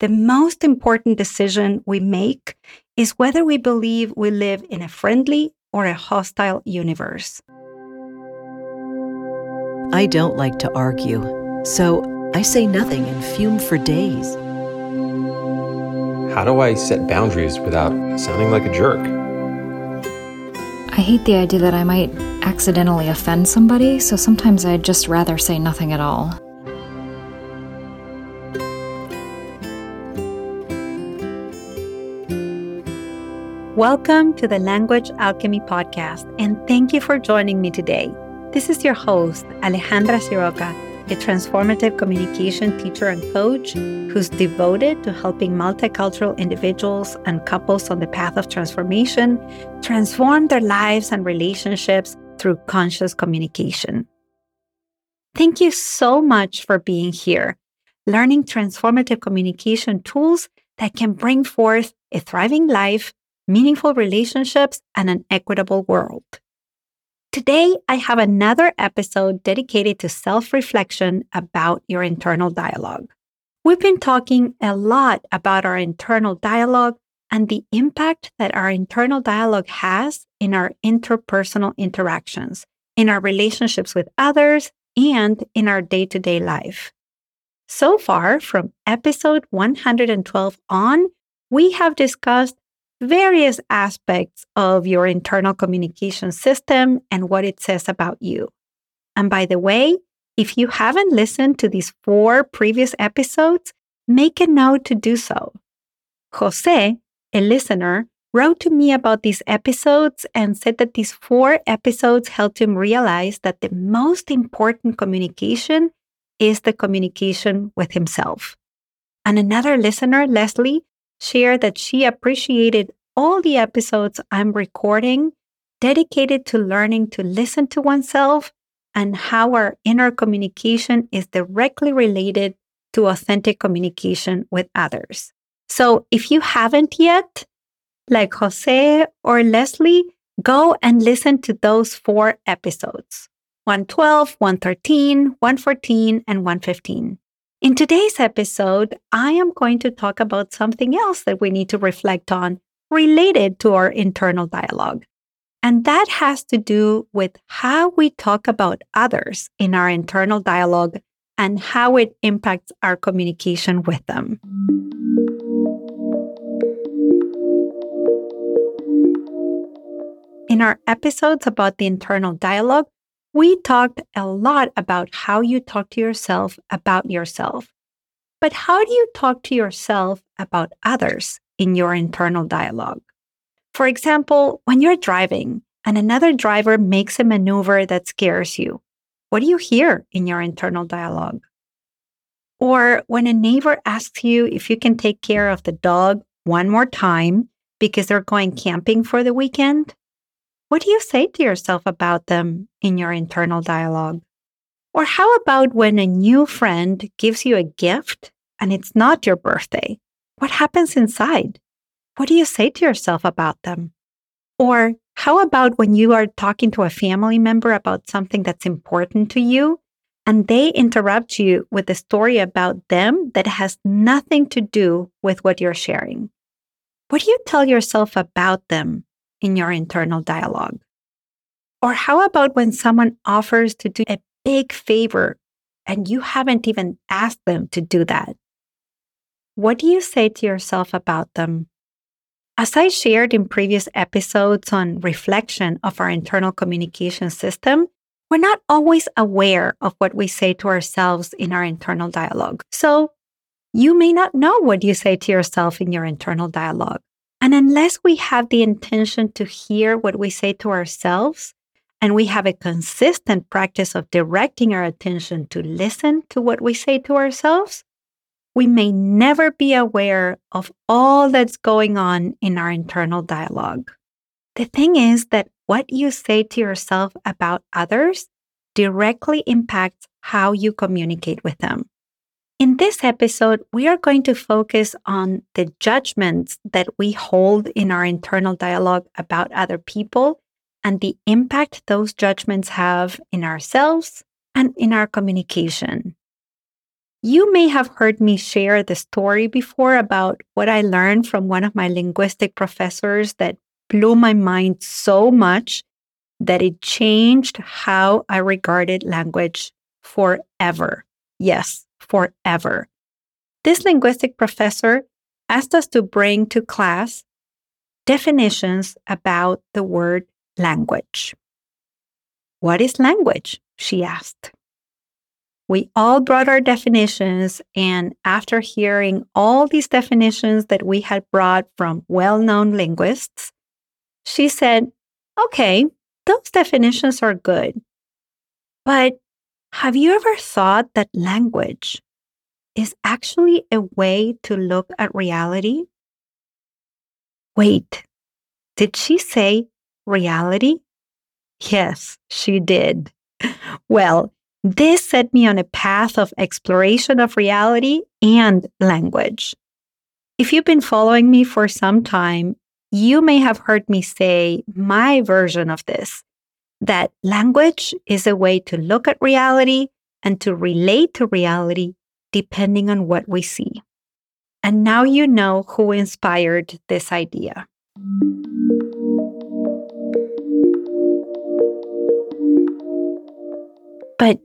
the most important decision we make is whether we believe we live in a friendly or a hostile universe. I don't like to argue, so I say nothing and fume for days. How do I set boundaries without sounding like a jerk? I hate the idea that I might accidentally offend somebody, so sometimes I'd just rather say nothing at all. Welcome to the Language Alchemy Podcast, and thank you for joining me today. This is your host, Alejandra Siroka, a transformative communication teacher and coach who's devoted to helping multicultural individuals and couples on the path of transformation transform their lives and relationships through conscious communication. Thank you so much for being here, learning transformative communication tools that can bring forth a thriving life meaningful relationships, and an equitable world. Today, I have another episode dedicated to self reflection about your internal dialogue. We've been talking a lot about our internal dialogue and the impact that our internal dialogue has in our interpersonal interactions, in our relationships with others, and in our day to day life. So far, from episode 112 on, we have discussed various aspects of your internal communication system and what it says about you. And by the way, if you haven't listened to these four previous episodes, make a note to do so. Jose, a listener, wrote to me about these episodes and said that these four episodes helped him realize that the most important communication is the communication with himself. And another listener, Leslie, shared that she appreciated all the episodes I'm recording dedicated to learning to listen to oneself and how our inner communication is directly related to authentic communication with others. So if you haven't yet, like Jose or Leslie, go and listen to those four episodes 112, 113, 114, and 115. In today's episode, I am going to talk about something else that we need to reflect on related to our internal dialogue. And that has to do with how we talk about others in our internal dialogue and how it impacts our communication with them. In our episodes about the internal dialogue, we talked a lot about how you talk to yourself about yourself. But how do you talk to yourself about others in your internal dialogue? For example, when you're driving and another driver makes a maneuver that scares you, what do you hear in your internal dialogue? Or when a neighbor asks you if you can take care of the dog one more time because they're going camping for the weekend, what do you say to yourself about them in your internal dialogue? Or how about when a new friend gives you a gift and it's not your birthday? What happens inside? What do you say to yourself about them? Or how about when you are talking to a family member about something that's important to you and they interrupt you with a story about them that has nothing to do with what you're sharing? What do you tell yourself about them in your internal dialogue? Or how about when someone offers to do a big favor and you haven't even asked them to do that? What do you say to yourself about them? As I shared in previous episodes on reflection of our internal communication system, we're not always aware of what we say to ourselves in our internal dialogue. So you may not know what you say to yourself in your internal dialogue. And unless we have the intention to hear what we say to ourselves, and we have a consistent practice of directing our attention to listen to what we say to ourselves, we may never be aware of all that's going on in our internal dialogue. The thing is that what you say to yourself about others directly impacts how you communicate with them. In this episode, we are going to focus on the judgments that we hold in our internal dialogue about other people and the impact those judgments have in ourselves and in our communication. You may have heard me share the story before about what I learned from one of my linguistic professors that blew my mind so much that it changed how I regarded language forever. Yes, forever. This linguistic professor asked us to bring to class definitions about the word language. What is language? She asked. We all brought our definitions, and after hearing all these definitions that we had brought from well known linguists, she said, Okay, those definitions are good. But have you ever thought that language is actually a way to look at reality? Wait, did she say reality? Yes, she did. Well, this set me on a path of exploration of reality and language. If you've been following me for some time, you may have heard me say my version of this that language is a way to look at reality and to relate to reality depending on what we see. And now you know who inspired this idea. But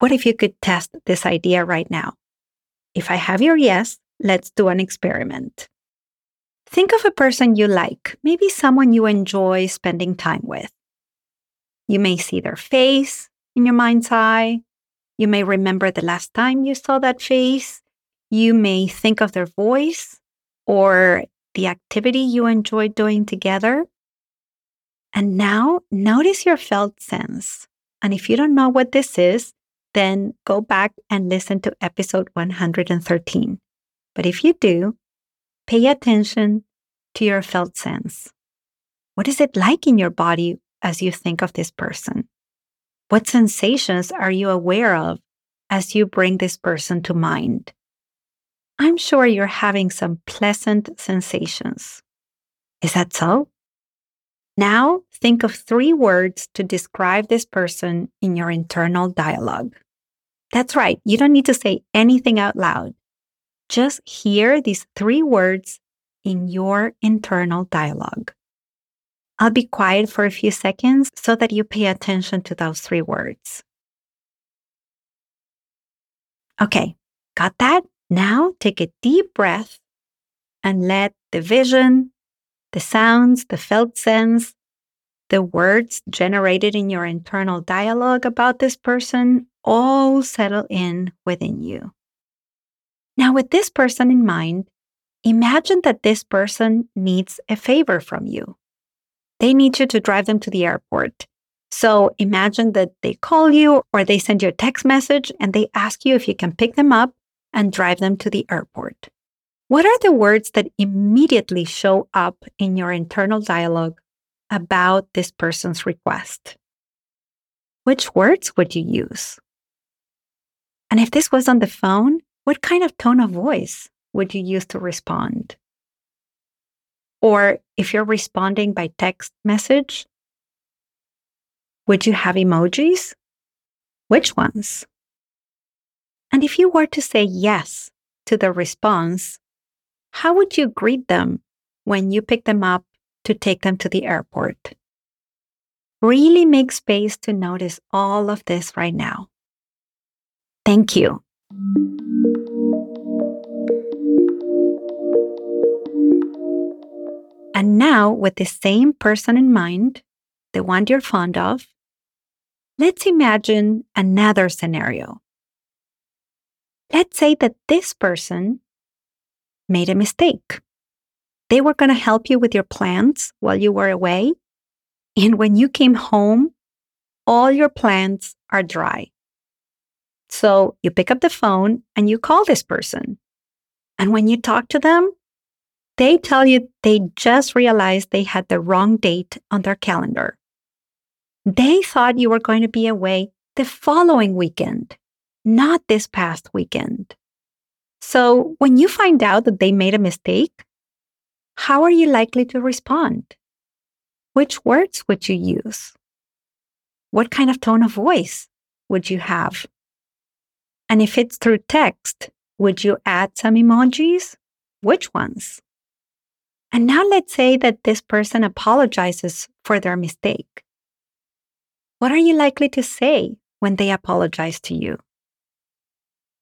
what if you could test this idea right now? If I have your yes, let's do an experiment. Think of a person you like, maybe someone you enjoy spending time with. You may see their face in your mind's eye. You may remember the last time you saw that face. You may think of their voice or the activity you enjoyed doing together. And now notice your felt sense. And if you don't know what this is, then go back and listen to episode 113. But if you do, pay attention to your felt sense. What is it like in your body as you think of this person? What sensations are you aware of as you bring this person to mind? I'm sure you're having some pleasant sensations. Is that so? Now think of three words to describe this person in your internal dialogue. That's right, you don't need to say anything out loud. Just hear these three words in your internal dialogue. I'll be quiet for a few seconds so that you pay attention to those three words. Okay, got that? Now take a deep breath and let the vision, the sounds, the felt sense, the words generated in your internal dialogue about this person all settle in within you. Now, with this person in mind, imagine that this person needs a favor from you they need you to drive them to the airport. So imagine that they call you or they send you a text message and they ask you if you can pick them up and drive them to the airport. What are the words that immediately show up in your internal dialogue about this person's request? Which words would you use? And if this was on the phone, what kind of tone of voice would you use to respond? Or if you're responding by text message, would you have emojis? Which ones? And if you were to say yes to the response, how would you greet them when you pick them up to take them to the airport? Really make space to notice all of this right now. Thank you. And now, with the same person in mind, the one you're fond of, let's imagine another scenario. Let's say that this person made a mistake. They were going to help you with your plants while you were away. And when you came home, all your plants are dry. So you pick up the phone and you call this person. And when you talk to them, they tell you they just realized they had the wrong date on their calendar. They thought you were going to be away the following weekend, not this past weekend. So when you find out that they made a mistake, how are you likely to respond? Which words would you use? What kind of tone of voice would you have? And if it's through text, would you add some emojis? Which ones? And now let's say that this person apologizes for their mistake. What are you likely to say when they apologize to you?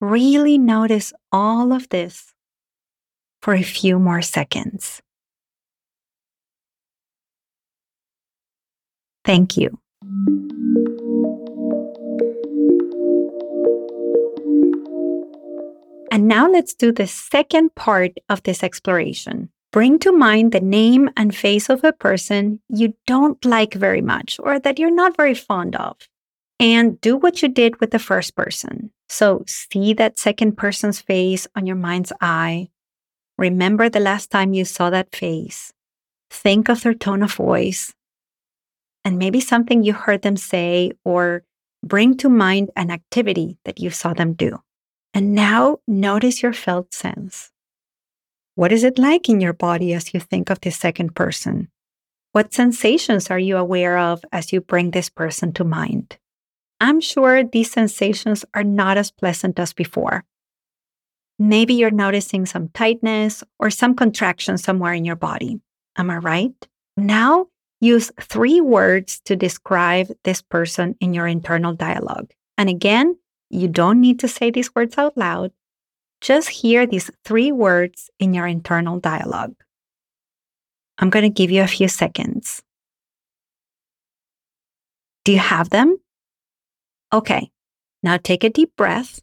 Really notice all of this for a few more seconds. Thank you. And now let's do the second part of this exploration. Bring to mind the name and face of a person you don't like very much or that you're not very fond of. And do what you did with the first person. So see that second person's face on your mind's eye. Remember the last time you saw that face. Think of their tone of voice and maybe something you heard them say or bring to mind an activity that you saw them do. And now notice your felt sense. What is it like in your body as you think of this second person? What sensations are you aware of as you bring this person to mind? I'm sure these sensations are not as pleasant as before. Maybe you're noticing some tightness or some contraction somewhere in your body. Am I right? Now use three words to describe this person in your internal dialogue. And again, you don't need to say these words out loud. Just hear these three words in your internal dialogue. I'm going to give you a few seconds. Do you have them? Okay, now take a deep breath.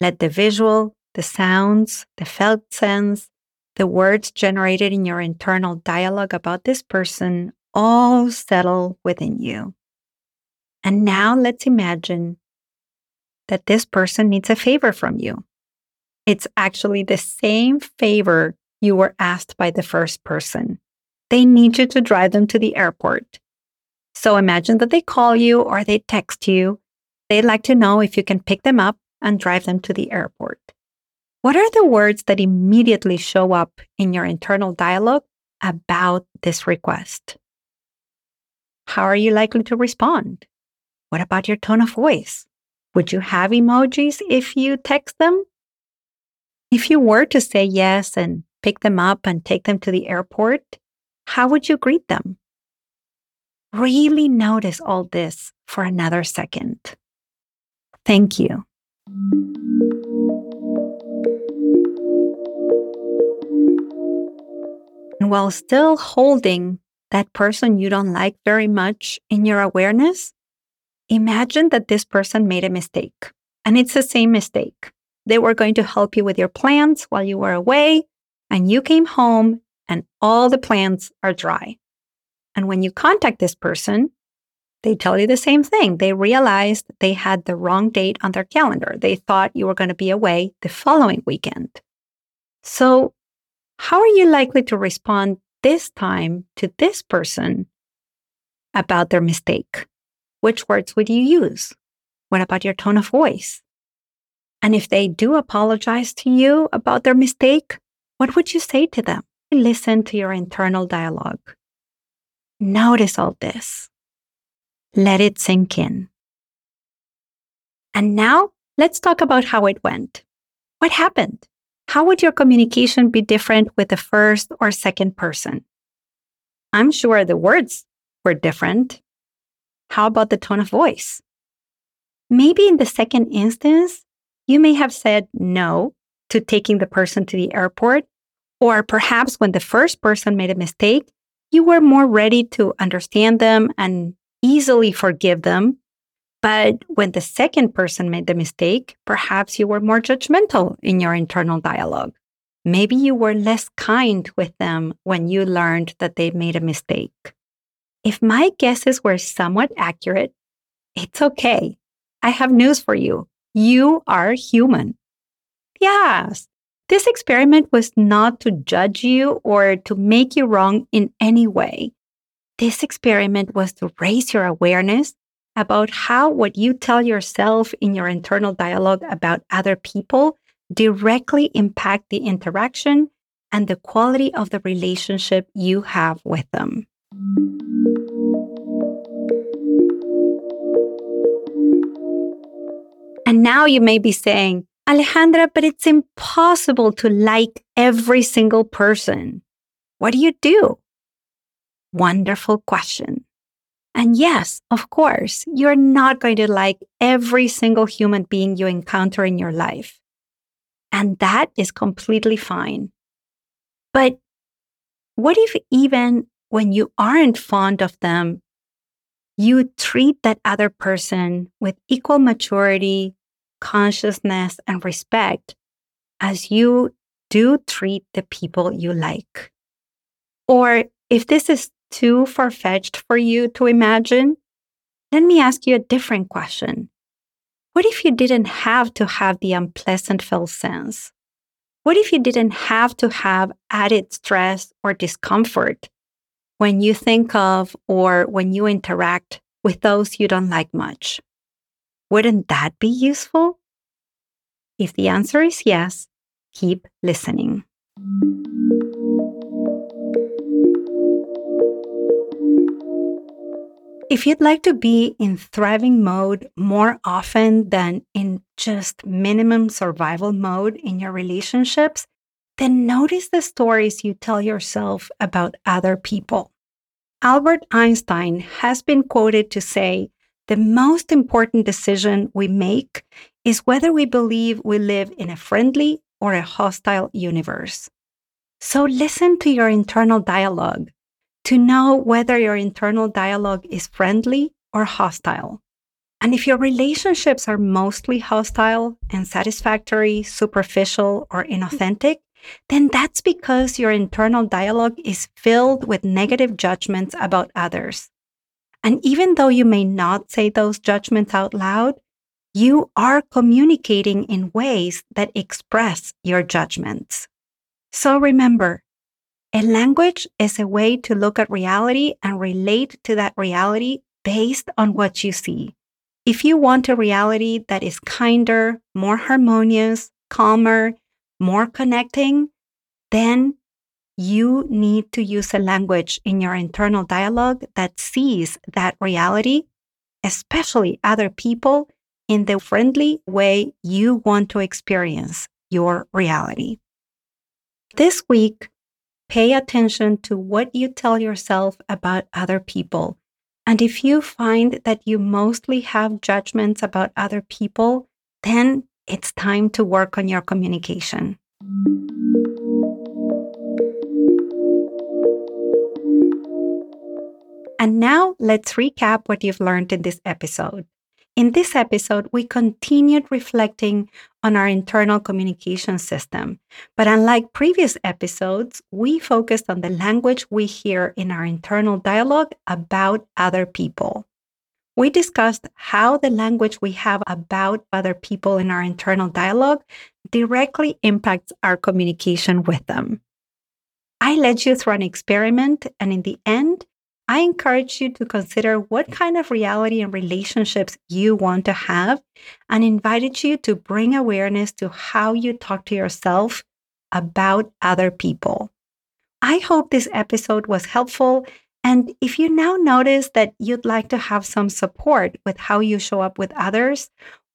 Let the visual, the sounds, the felt sense, the words generated in your internal dialogue about this person all settle within you. And now let's imagine that this person needs a favor from you. It's actually the same favor you were asked by the first person. They need you to drive them to the airport. So imagine that they call you or they text you. They'd like to know if you can pick them up and drive them to the airport. What are the words that immediately show up in your internal dialogue about this request? How are you likely to respond? What about your tone of voice? Would you have emojis if you text them? If you were to say yes and pick them up and take them to the airport, how would you greet them? Really notice all this for another second. Thank you. And while still holding that person you don't like very much in your awareness, imagine that this person made a mistake and it's the same mistake. They were going to help you with your plants while you were away, and you came home and all the plants are dry. And when you contact this person, they tell you the same thing. They realized they had the wrong date on their calendar. They thought you were going to be away the following weekend. So, how are you likely to respond this time to this person about their mistake? Which words would you use? What about your tone of voice? And if they do apologize to you about their mistake, what would you say to them? Listen to your internal dialogue. Notice all this. Let it sink in. And now let's talk about how it went. What happened? how would your communication be different with the first or second person? I'm sure the words were different. How about the tone of voice? Maybe in the second instance, you may have said no to taking the person to the airport, or perhaps when the first person made a mistake, you were more ready to understand them and easily forgive them but when the second person made the mistake, perhaps you were more judgmental in your internal dialogue. Maybe you were less kind with them when you learned that they made a mistake. If my guesses were somewhat accurate, it's okay. I have news for you. You are human. Yes, this experiment was not to judge you or to make you wrong in any way. This experiment was to raise your awareness about how what you tell yourself in your internal dialogue about other people directly impact the interaction and the quality of the relationship you have with them. And now you may be saying, Alejandra, but it's impossible to like every single person. What do you do? Wonderful question. And yes, of course, you're not going to like every single human being you encounter in your life. And that is completely fine. But what if even when you aren't fond of them, you treat that other person with equal maturity, consciousness, and respect as you do treat the people you like? Or if this is too far fetched for you to imagine, let me ask you a different question. What if you didn't have to have the unpleasant felt sense? What if you didn't have to have added stress or discomfort when you think of or when you interact with those you don't like much? Wouldn't that be useful? If the answer is yes, keep listening. If you'd like to be in thriving mode more often than in just minimum survival mode in your relationships, then notice the stories you tell yourself about other people. Albert Einstein has been quoted to say, the most important decision we make is whether we believe we live in a friendly or a hostile universe. So listen to your internal dialogue to know whether your internal dialogue is friendly or hostile. And if your relationships are mostly hostile, unsatisfactory, superficial, or inauthentic, then that's because your internal dialogue is filled with negative judgments about others. And even though you may not say those judgments out loud, you are communicating in ways that express your judgments. So remember, a language is a way to look at reality and relate to that reality based on what you see. If you want a reality that is kinder, more harmonious, calmer, more connecting, then you need to use a language in your internal dialogue that sees that reality, especially other people, in the friendly way you want to experience your reality. This week, Pay attention to what you tell yourself about other people. And if you find that you mostly have judgments about other people, then it's time to work on your communication. And now let's recap what you've learned in this episode. In this episode, we continued reflecting on our internal communication system. But unlike previous episodes, we focused on the language we hear in our internal dialogue about other people. We discussed how the language we have about other people in our internal dialogue directly impacts our communication with them. I led you through an experiment, and in the end, I encourage you to consider what kind of reality and relationships you want to have and invited you to bring awareness to how you talk to yourself about other people. I hope this episode was helpful. And if you now notice that you'd like to have some support with how you show up with others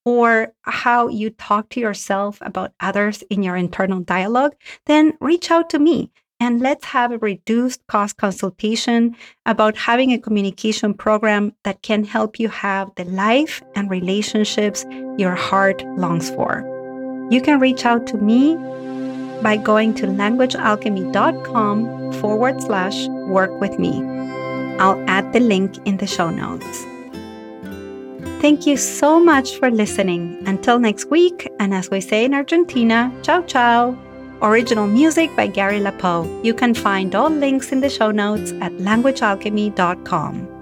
or how you talk to yourself about others in your internal dialogue, then reach out to me and let's have a reduced cost consultation about having a communication program that can help you have the life and relationships your heart longs for. You can reach out to me by going to languagealchemy.com forward slash work with me. I'll add the link in the show notes. Thank you so much for listening. Until next week, and as we say in Argentina, ciao ciao. Original music by Gary LaPoe. You can find all links in the show notes at languagealchemy.com.